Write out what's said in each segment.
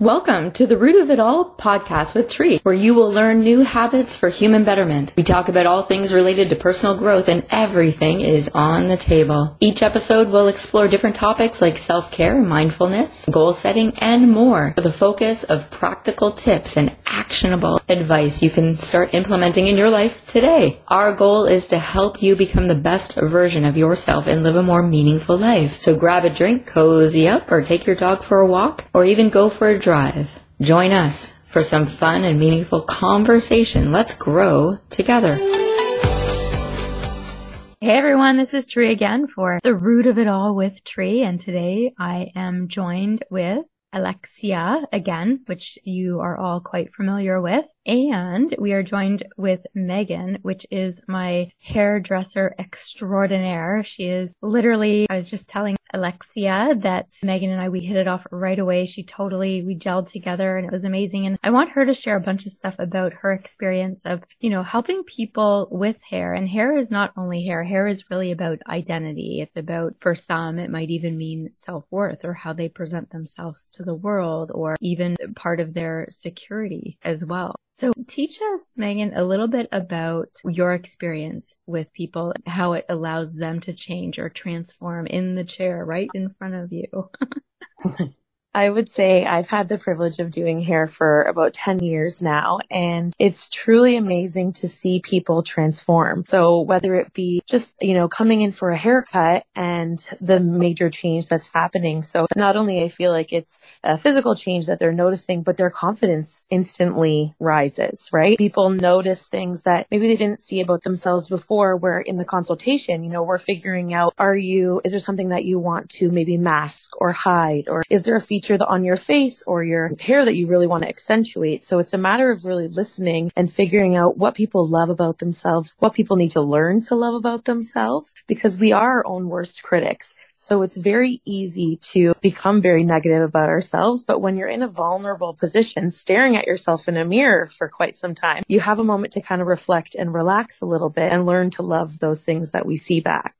Welcome to the Root of It All podcast with Tree, where you will learn new habits for human betterment. We talk about all things related to personal growth and everything is on the table. Each episode will explore different topics like self-care, mindfulness, goal setting, and more with a focus of practical tips and actionable advice you can start implementing in your life today. Our goal is to help you become the best version of yourself and live a more meaningful life. So grab a drink, cozy up, or take your dog for a walk, or even go for a drive Drive. Join us for some fun and meaningful conversation. Let's grow together. Hey everyone, this is Tree again for The Root of It All with Tree. And today I am joined with Alexia again, which you are all quite familiar with. And we are joined with Megan, which is my hairdresser extraordinaire. She is literally, I was just telling Alexia that Megan and I, we hit it off right away. She totally, we gelled together and it was amazing. And I want her to share a bunch of stuff about her experience of, you know, helping people with hair. And hair is not only hair. Hair is really about identity. It's about, for some, it might even mean self-worth or how they present themselves to the world or even part of their security as well. So teach us, Megan, a little bit about your experience with people, how it allows them to change or transform in the chair right in front of you. I would say I've had the privilege of doing hair for about 10 years now, and it's truly amazing to see people transform. So whether it be just, you know, coming in for a haircut and the major change that's happening. So not only I feel like it's a physical change that they're noticing, but their confidence instantly rises, right? People notice things that maybe they didn't see about themselves before where in the consultation, you know, we're figuring out, are you, is there something that you want to maybe mask or hide? Or is there a feature feature on your face or your hair that you really want to accentuate. So it's a matter of really listening and figuring out what people love about themselves, what people need to learn to love about themselves, because we are our own worst critics. So it's very easy to become very negative about ourselves. But when you're in a vulnerable position, staring at yourself in a mirror for quite some time, you have a moment to kind of reflect and relax a little bit and learn to love those things that we see back.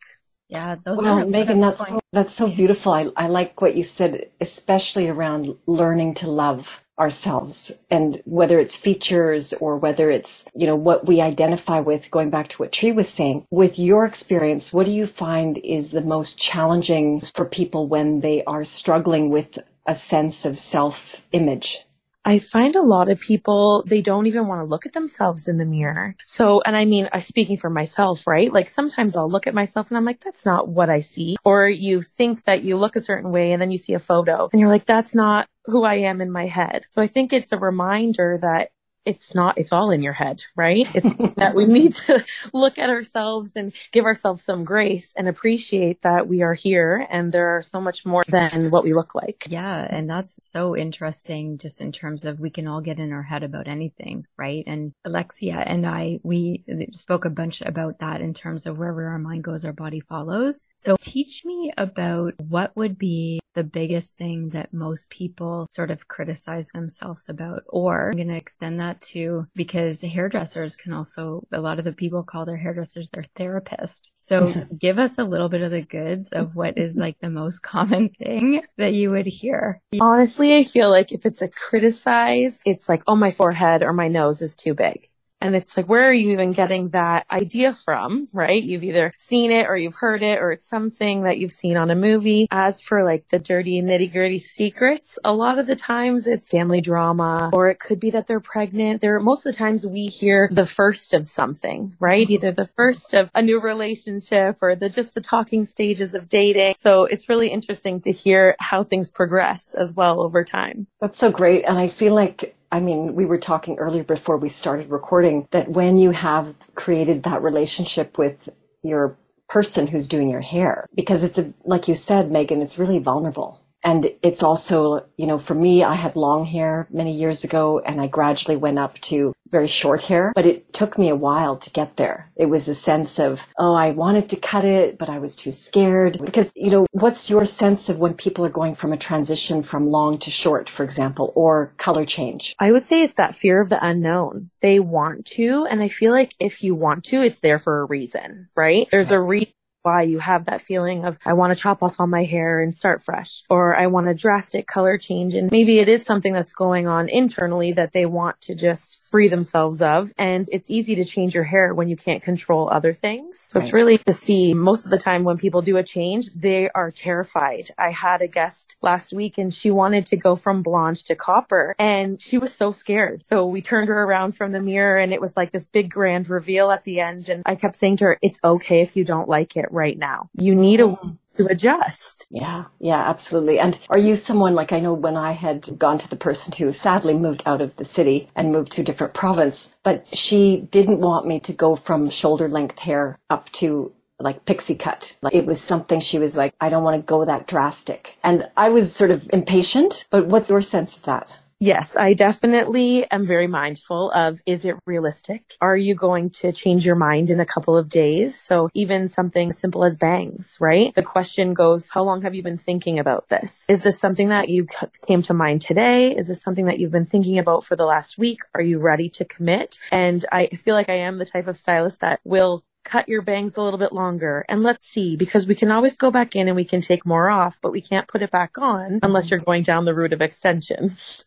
Yeah, those well, are Megan, that's so, that's so beautiful. I, I like what you said, especially around learning to love ourselves and whether it's features or whether it's, you know, what we identify with, going back to what Tree was saying. With your experience, what do you find is the most challenging for people when they are struggling with a sense of self image? I find a lot of people, they don't even want to look at themselves in the mirror. So, and I mean, I speaking for myself, right? Like sometimes I'll look at myself and I'm like, that's not what I see. Or you think that you look a certain way and then you see a photo and you're like, that's not who I am in my head. So I think it's a reminder that it's not, it's all in your head, right? It's that we need to look at ourselves and give ourselves some grace and appreciate that we are here and there are so much more than what we look like. Yeah. And that's so interesting just in terms of we can all get in our head about anything, right? And Alexia and I, we spoke a bunch about that in terms of wherever our mind goes, our body follows. So teach me about what would be the biggest thing that most people sort of criticize themselves about, or I'm going to extend that to because hairdressers can also, a lot of the people call their hairdressers their therapist. So give us a little bit of the goods of what is like the most common thing that you would hear. Honestly, I feel like if it's a criticize, it's like, oh, my forehead or my nose is too big. And it's like, where are you even getting that idea from? Right? You've either seen it or you've heard it or it's something that you've seen on a movie. As for like the dirty nitty gritty secrets, a lot of the times it's family drama or it could be that they're pregnant. There, are most of the times we hear the first of something, right? Either the first of a new relationship or the, just the talking stages of dating. So it's really interesting to hear how things progress as well over time. That's so great. And I feel like I mean, we were talking earlier before we started recording that when you have created that relationship with your person who's doing your hair, because it's a, like you said, Megan, it's really vulnerable. And it's also, you know, for me, I had long hair many years ago and I gradually went up to very short hair, but it took me a while to get there. It was a sense of, oh, I wanted to cut it, but I was too scared. Because, you know, what's your sense of when people are going from a transition from long to short, for example, or color change? I would say it's that fear of the unknown. They want to. And I feel like if you want to, it's there for a reason, right? There's a reason why you have that feeling of, I want to chop off all my hair and start fresh, or I want a drastic color change. And maybe it is something that's going on internally that they want to just free themselves of. And it's easy to change your hair when you can't control other things. So right. it's really to see most of the time when people do a change, they are terrified. I had a guest last week and she wanted to go from blonde to copper and she was so scared. So we turned her around from the mirror and it was like this big grand reveal at the end. And I kept saying to her, it's okay if you don't like it right now. You need a mm. to adjust. Yeah, yeah, absolutely. And are you someone like I know when I had gone to the person who sadly moved out of the city and moved to a different province, but she didn't want me to go from shoulder length hair up to like pixie cut. Like it was something she was like, I don't want to go that drastic. And I was sort of impatient, but what's your sense of that? Yes, I definitely am very mindful of is it realistic? Are you going to change your mind in a couple of days? So even something simple as bangs, right? The question goes, how long have you been thinking about this? Is this something that you came to mind today? Is this something that you've been thinking about for the last week? Are you ready to commit? And I feel like I am the type of stylist that will cut your bangs a little bit longer and let's see because we can always go back in and we can take more off, but we can't put it back on unless you're going down the route of extensions.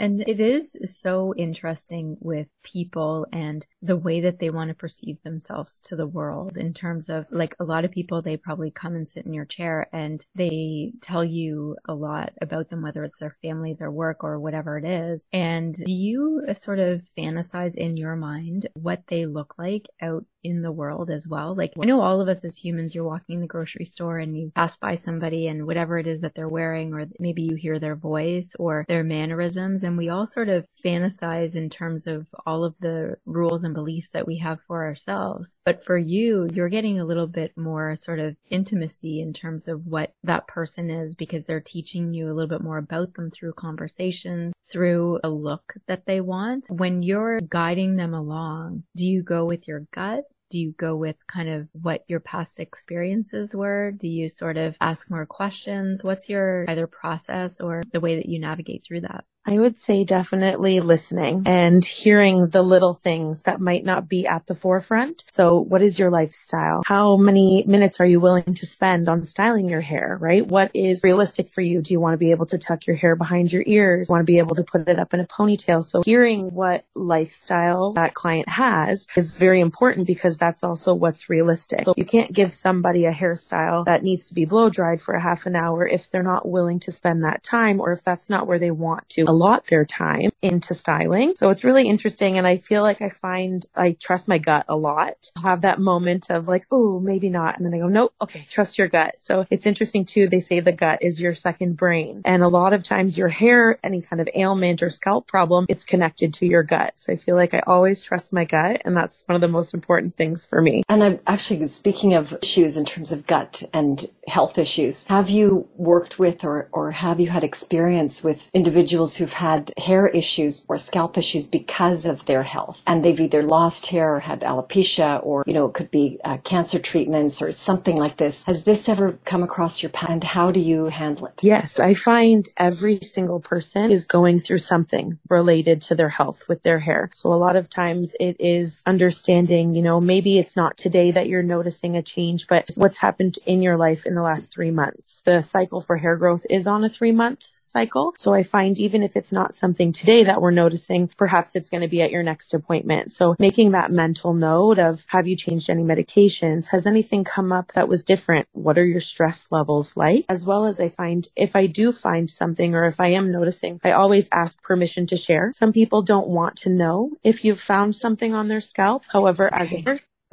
And it is so interesting with people and the way that they want to perceive themselves to the world in terms of like a lot of people, they probably come and sit in your chair and they tell you a lot about them, whether it's their family, their work, or whatever it is. And do you sort of fantasize in your mind what they look like out in the world as well. Like I know all of us as humans, you're walking in the grocery store and you pass by somebody and whatever it is that they're wearing, or maybe you hear their voice or their mannerisms. And we all sort of fantasize in terms of all of the rules and beliefs that we have for ourselves. But for you, you're getting a little bit more sort of intimacy in terms of what that person is because they're teaching you a little bit more about them through conversations, through a look that they want. When you're guiding them along, do you go with your gut? Do you go with kind of what your past experiences were? Do you sort of ask more questions? What's your either process or the way that you navigate through that? I would say definitely listening and hearing the little things that might not be at the forefront. So what is your lifestyle? How many minutes are you willing to spend on styling your hair, right? What is realistic for you? Do you want to be able to tuck your hair behind your ears? Want to be able to put it up in a ponytail? So hearing what lifestyle that client has is very important because that's also what's realistic. So you can't give somebody a hairstyle that needs to be blow dried for a half an hour if they're not willing to spend that time or if that's not where they want to allot their time into styling. So it's really interesting. And I feel like I find I trust my gut a lot. Have that moment of like, oh, maybe not. And then I go, nope. Okay. Trust your gut. So it's interesting too. They say the gut is your second brain. And a lot of times your hair, any kind of ailment or scalp problem, it's connected to your gut. So I feel like I always trust my gut. And that's one of the most important things for me. And I'm actually speaking of issues in terms of gut and health issues. Have you worked with or, or have you had experience with individuals who've had hair issues or scalp issues because of their health. And they've either lost hair or had alopecia or, you know, it could be uh, cancer treatments or something like this. Has this ever come across your path and how do you handle it? Yes, I find every single person is going through something related to their health with their hair. So a lot of times it is understanding, you know, maybe it's not today that you're noticing a change, but what's happened in your life in the last three months. The cycle for hair growth is on a three month cycle. So I find even if it's not something today that we're noticing, perhaps it's going to be at your next appointment. So making that mental note of have you changed any medications? Has anything come up that was different? What are your stress levels like? As well as I find if I do find something or if I am noticing, I always ask permission to share. Some people don't want to know if you've found something on their scalp. However, as a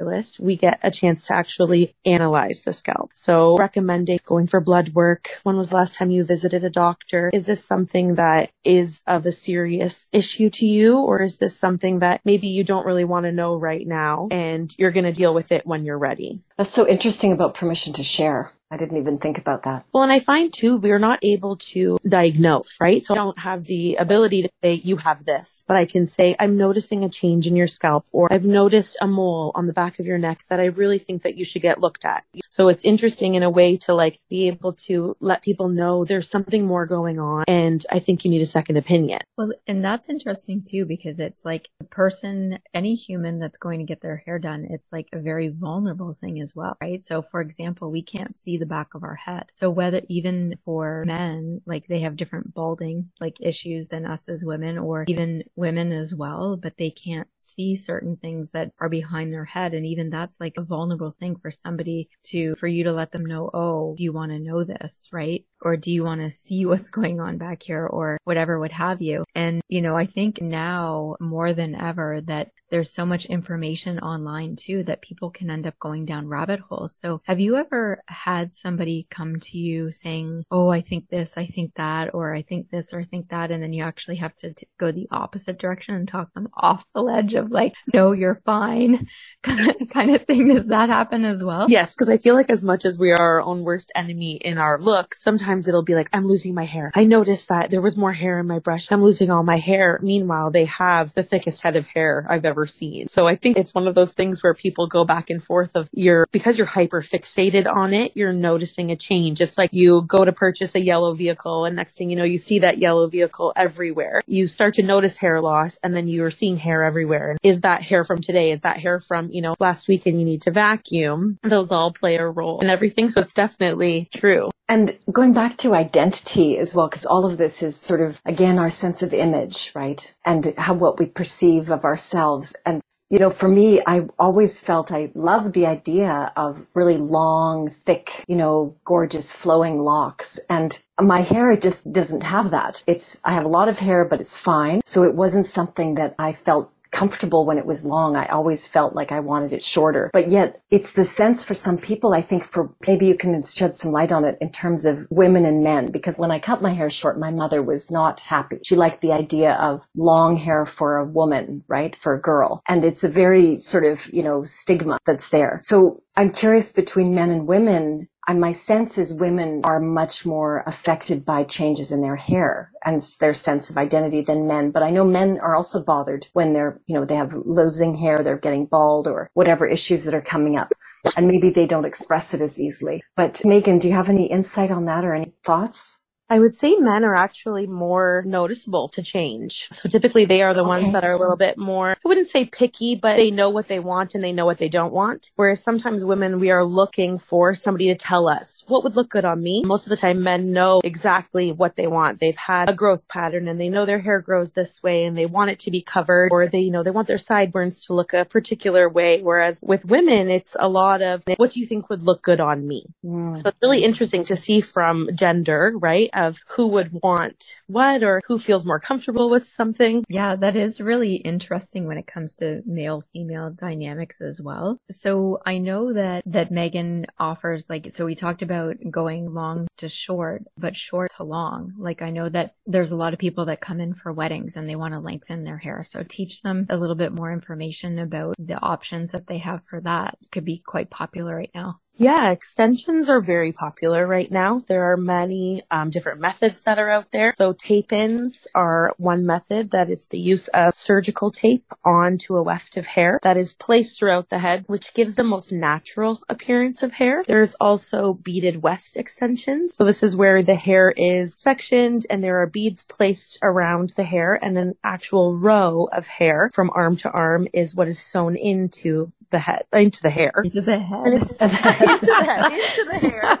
list, we get a chance to actually analyze the scalp. So recommending going for blood work. When was the last time you visited a doctor? Is this something that is of a serious issue to you? Or is this something that maybe you don't really want to know right now and you're going to deal with it when you're ready? That's so interesting about permission to share I didn't even think about that. Well, and I find too, we're not able to diagnose, right? So I don't have the ability to say, you have this, but I can say, I'm noticing a change in your scalp or I've noticed a mole on the back of your neck that I really think that you should get looked at. So it's interesting in a way to like be able to let people know there's something more going on. And I think you need a second opinion. Well, and that's interesting too, because it's like a person, any human that's going to get their hair done, it's like a very vulnerable thing as well, right? So for example, we can't see the back of our head. So whether even for men, like they have different balding like issues than us as women or even women as well, but they can't see certain things that are behind their head. And even that's like a vulnerable thing for somebody to, for you to let them know, oh, do you want to know this? Right. Or do you want to see what's going on back here or whatever, what have you? And, you know, I think now more than ever that there's so much information online too that people can end up going down rabbit holes. So have you ever had somebody come to you saying, Oh, I think this, I think that, or I think this, or I think that. And then you actually have to t- go the opposite direction and talk them off the ledge of like, no, you're fine kind of thing. Does that happen as well? Yes. Cause I feel like as much as we are our own worst enemy in our looks, sometimes it'll be like, I'm losing my hair. I noticed that there was more hair in my brush. I'm losing all my hair. Meanwhile, they have the thickest head of hair I've ever ever seen. So I think it's one of those things where people go back and forth of you're, because you're hyper fixated on it, you're noticing a change. It's like you go to purchase a yellow vehicle and next thing you know, you see that yellow vehicle everywhere. You start to notice hair loss and then you're seeing hair everywhere. Is that hair from today? Is that hair from, you know, last week and you need to vacuum? Those all play a role in everything. So it's definitely true. And going back to identity as well, because all of this is sort of, again, our sense of image, right? And how, what we perceive of ourselves. And, you know, for me, I always felt I loved the idea of really long, thick, you know, gorgeous flowing locks. And my hair, it just doesn't have that. It's, I have a lot of hair, but it's fine. So it wasn't something that I felt comfortable when it was long. I always felt like I wanted it shorter. But yet it's the sense for some people, I think for maybe you can shed some light on it in terms of women and men. Because when I cut my hair short, my mother was not happy. She liked the idea of long hair for a woman, right? For a girl. And it's a very sort of, you know, stigma that's there. So I'm curious between men and women, and my sense is women are much more affected by changes in their hair and their sense of identity than men. But I know men are also bothered when they're, you know, they have losing hair, they're getting bald or whatever issues that are coming up. And maybe they don't express it as easily. But Megan, do you have any insight on that or any thoughts? I would say men are actually more noticeable to change. So typically they are the okay. ones that are a little bit more, I wouldn't say picky, but they know what they want and they know what they don't want. Whereas sometimes women, we are looking for somebody to tell us what would look good on me. Most of the time men know exactly what they want. They've had a growth pattern and they know their hair grows this way and they want it to be covered or they, you know, they want their sideburns to look a particular way. Whereas with women, it's a lot of what do you think would look good on me? Mm. So it's really interesting to see from gender, right? Of who would want what or who feels more comfortable with something. Yeah, that is really interesting when it comes to male female dynamics as well. So I know that, that Megan offers like, so we talked about going long to short, but short to long. Like I know that there's a lot of people that come in for weddings and they want to lengthen their hair. So teach them a little bit more information about the options that they have for that could be quite popular right now. Yeah, extensions are very popular right now. There are many um, different methods that are out there. So tape-ins are one method that is the use of surgical tape onto a weft of hair that is placed throughout the head, which gives the most natural appearance of hair. There's also beaded weft extensions. So this is where the hair is sectioned and there are beads placed around the hair and an actual row of hair from arm to arm is what is sewn into the head, into the hair. Into the head. into the head, into the hair.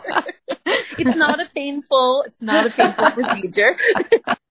it's not a painful, it's not a painful procedure.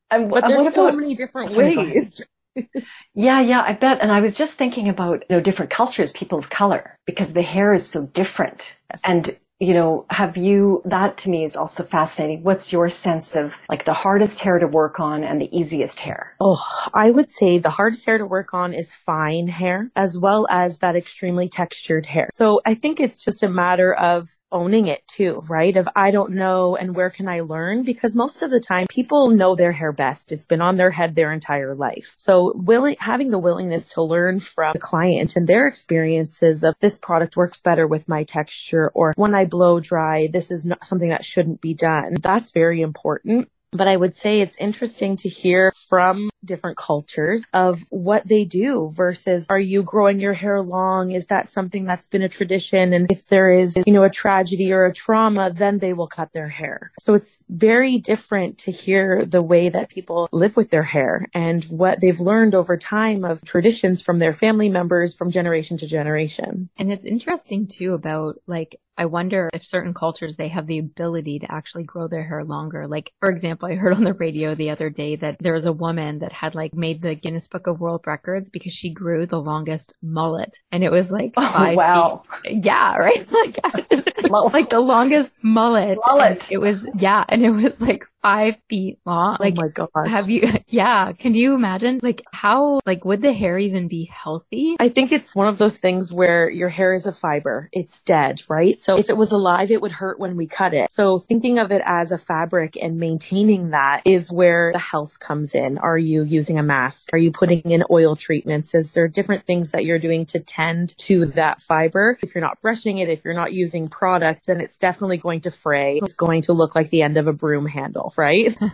And, but there's so many different ways. yeah, yeah, I bet. And I was just thinking about, you know, different cultures, people of color, because the hair is so different. Yes. And you know, have you, that to me is also fascinating. What's your sense of like the hardest hair to work on and the easiest hair? Oh, I would say the hardest hair to work on is fine hair as well as that extremely textured hair. So I think it's just a matter of owning it too, right? Of I don't know and where can I learn? Because most of the time people know their hair best. It's been on their head their entire life. So willing, having the willingness to learn from the client and their experiences of this product works better with my texture or when I blow dry, this is not something that shouldn't be done. That's very important. But I would say it's interesting to hear from different cultures of what they do versus are you growing your hair long? Is that something that's been a tradition? And if there is, you know, a tragedy or a trauma, then they will cut their hair. So it's very different to hear the way that people live with their hair and what they've learned over time of traditions from their family members from generation to generation. And it's interesting too about like I wonder if certain cultures, they have the ability to actually grow their hair longer. Like, for example, I heard on the radio the other day that there was a woman that had like made the Guinness Book of World Records because she grew the longest mullet. And it was like oh, wow. Feet. Yeah, right? Like, like the longest mullet. Mullet. It was, yeah. And it was like five feet long. Oh like, oh my gosh. Have you, yeah. Can you imagine like how, like, would the hair even be healthy? I think it's one of those things where your hair is a fiber. It's dead, right? So if it was alive, it would hurt when we cut it. So thinking of it as a fabric and maintaining that is where the health comes in. Are you using a mask? Are you putting in oil treatments? Is there different things that you're doing to tend to that fiber? If you're not brushing it, if you're not using product, then it's definitely going to fray. It's going to look like the end of a broom handle, right?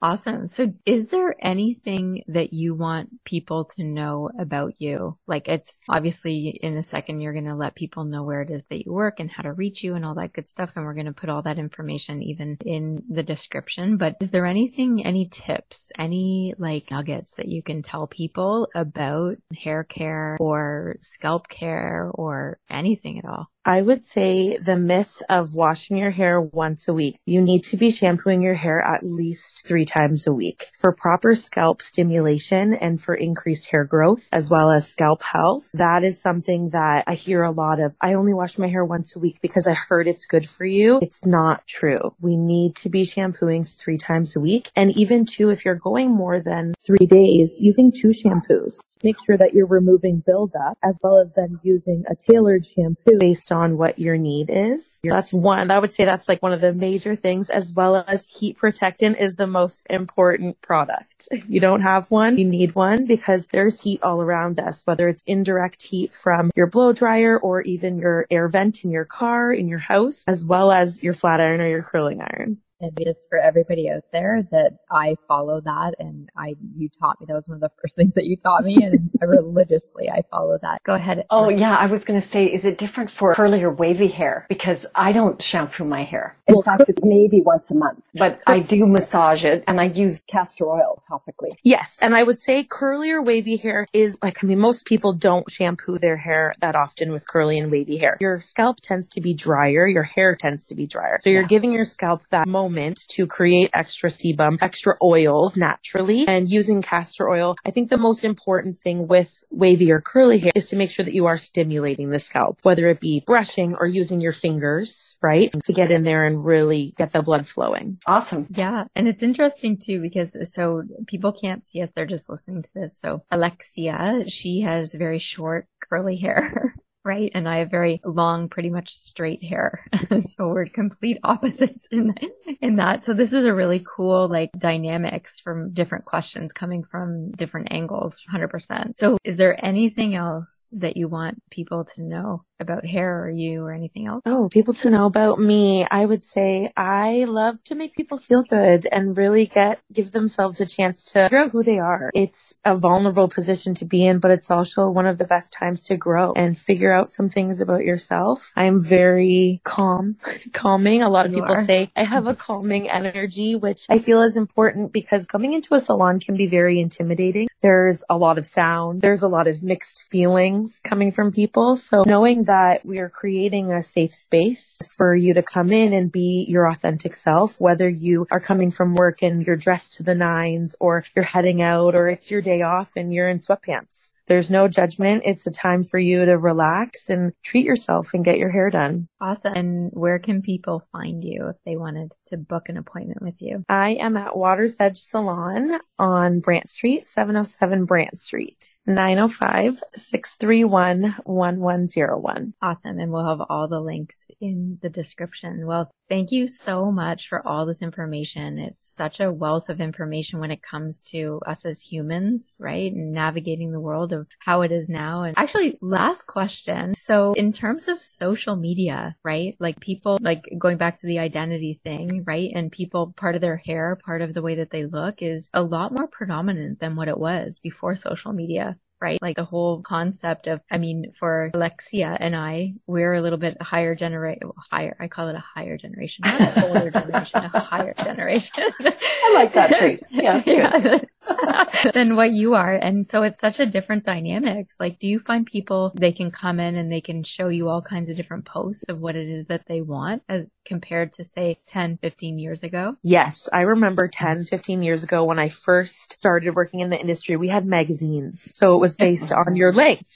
Awesome. So is there anything that you want people to know about you? Like it's obviously in a second, you're going to let people know where it is that you work and how to reach you and all that good stuff. And we're going to put all that information even in the description. But is there anything, any tips, any like nuggets that you can tell people about hair care or scalp care or anything at all? I would say the myth of washing your hair once a week. You need to be shampooing your hair at least three times a week for proper scalp stimulation and for increased hair growth as well as scalp health. That is something that I hear a lot of. I only wash my hair once a week because I heard it's good for you. It's not true. We need to be shampooing three times a week. And even two, if you're going more than three days, using two shampoos make sure that you're removing buildup as well as then using a tailored shampoo based on on what your need is. That's one. I would say that's like one of the major things as well as heat protectant is the most important product. You don't have one, you need one because there's heat all around us, whether it's indirect heat from your blow dryer or even your air vent in your car, in your house, as well as your flat iron or your curling iron. And just for everybody out there that I follow that and I, you taught me, that was one of the first things that you taught me and religiously, I follow that. Go ahead. Oh yeah. I was going to say, is it different for curly or wavy hair? Because I don't shampoo my hair. In well, fact, it's maybe once a month, but I do massage it and I use castor oil topically. Yes. And I would say curly or wavy hair is like, I mean, most people don't shampoo their hair that often with curly and wavy hair. Your scalp tends to be drier. Your hair tends to be drier. So you're yeah. giving your scalp that moment moment to create extra sebum, extra oils naturally and using castor oil. I think the most important thing with wavy or curly hair is to make sure that you are stimulating the scalp, whether it be brushing or using your fingers, right? To get in there and really get the blood flowing. Awesome. Yeah. And it's interesting too, because so people can't see us. They're just listening to this. So Alexia, she has very short curly hair. right? And I have very long, pretty much straight hair. so we're complete opposites in, in that. So this is a really cool, like dynamics from different questions coming from different angles, 100%. So is there anything else that you want people to know about hair or you or anything else? Oh, people to know about me. I would say I love to make people feel good and really get, give themselves a chance to figure out who they are. It's a vulnerable position to be in, but it's also one of the best times to grow and figure out some things about yourself. I'm very calm, calming. A lot of you people are. say I have a calming energy, which I feel is important because coming into a salon can be very intimidating. There's a lot of sound. There's a lot of mixed feelings coming from people. So knowing that we are creating a safe space for you to come in and be your authentic self, whether you are coming from work and you're dressed to the nines or you're heading out or it's your day off and you're in sweatpants there's no judgment. It's a time for you to relax and treat yourself and get your hair done. Awesome. And where can people find you if they wanted to book an appointment with you? I am at Water's Edge Salon on Brant Street, 707 Brant Street, 905-631-1101. Awesome. And we'll have all the links in the description. Well, thank you so much for all this information. It's such a wealth of information when it comes to us as humans, right? And navigating the world of how it is now. And actually, last question. So in terms of social media, right? Like people, like going back to the identity thing, right? And people, part of their hair, part of the way that they look is a lot more predominant than what it was before social media right? Like the whole concept of, I mean, for Alexia and I, we're a little bit higher generation, higher, I call it a higher generation, not a older generation, a higher generation. I like that trait. Yeah. yeah. than what you are. And so it's such a different dynamics. Like, do you find people, they can come in and they can show you all kinds of different posts of what it is that they want as compared to say 10, 15 years ago? Yes. I remember 10, 15 years ago when I first started working in the industry, we had magazines. So it was based on your length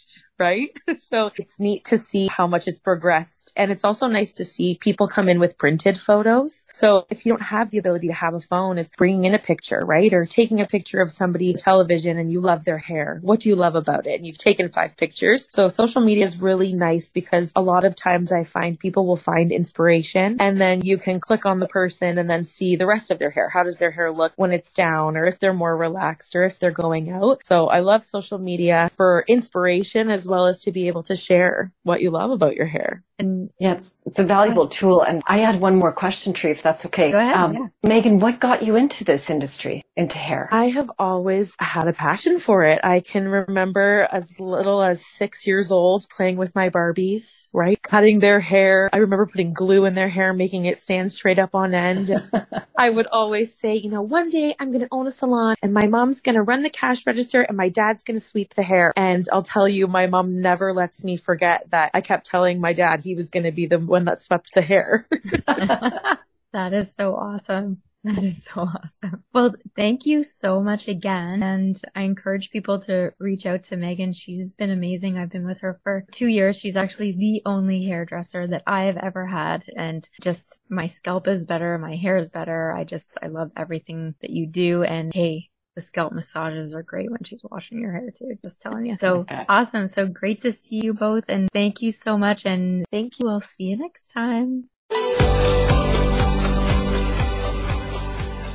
right? So it's neat to see how much it's progressed. And it's also nice to see people come in with printed photos. So if you don't have the ability to have a phone, it's bringing in a picture, right? Or taking a picture of somebody television and you love their hair. What do you love about it? And you've taken five pictures. So social media is really nice because a lot of times I find people will find inspiration and then you can click on the person and then see the rest of their hair. How does their hair look when it's down or if they're more relaxed or if they're going out? So I love social media for inspiration as well as to be able to share what you love about your hair. And yeah, it's, it's a valuable tool. And I had one more question, Tree, if that's okay. Go ahead. Um, yeah. Megan, what got you into this industry, into hair? I have always had a passion for it. I can remember as little as six years old playing with my Barbies, right? Cutting their hair. I remember putting glue in their hair, making it stand straight up on end. I would always say, you know, one day I'm going to own a salon and my mom's going to run the cash register and my dad's going to sweep the hair. And I'll tell you, my mom never lets me forget that I kept telling my dad was going to be the one that swept the hair. that is so awesome. That is so awesome. Well, thank you so much again. And I encourage people to reach out to Megan. She's been amazing. I've been with her for two years. She's actually the only hairdresser that I have ever had. And just my scalp is better. My hair is better. I just, I love everything that you do. And hey, the scalp massages are great when she's washing your hair too. Just telling you. So okay. awesome. So great to see you both. And thank you so much. And thank you. We'll see you next time.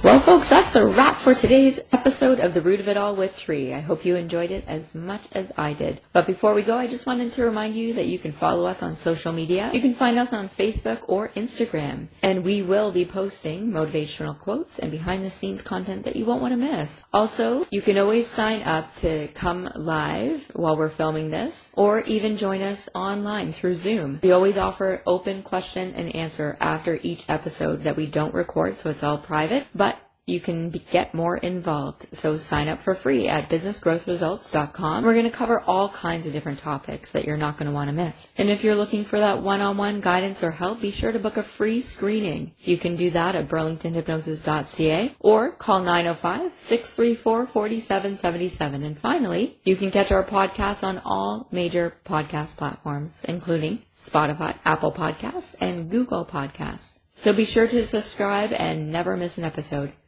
Well, folks, that's a wrap for today's episode of The Root of It All with Tree. I hope you enjoyed it as much as I did. But before we go, I just wanted to remind you that you can follow us on social media. You can find us on Facebook or Instagram. And we will be posting motivational quotes and behind the scenes content that you won't want to miss. Also, you can always sign up to come live while we're filming this or even join us online through Zoom. We always offer open question and answer after each episode that we don't record, so it's all private. But you can be, get more involved. So sign up for free at businessgrowthresults.com. We're going to cover all kinds of different topics that you're not going to want to miss. And if you're looking for that one-on-one guidance or help, be sure to book a free screening. You can do that at burlingtonhypnosis.ca or call 905-634-4777. And finally, you can catch our podcast on all major podcast platforms, including Spotify, Apple Podcasts, and Google Podcasts. So be sure to subscribe and never miss an episode.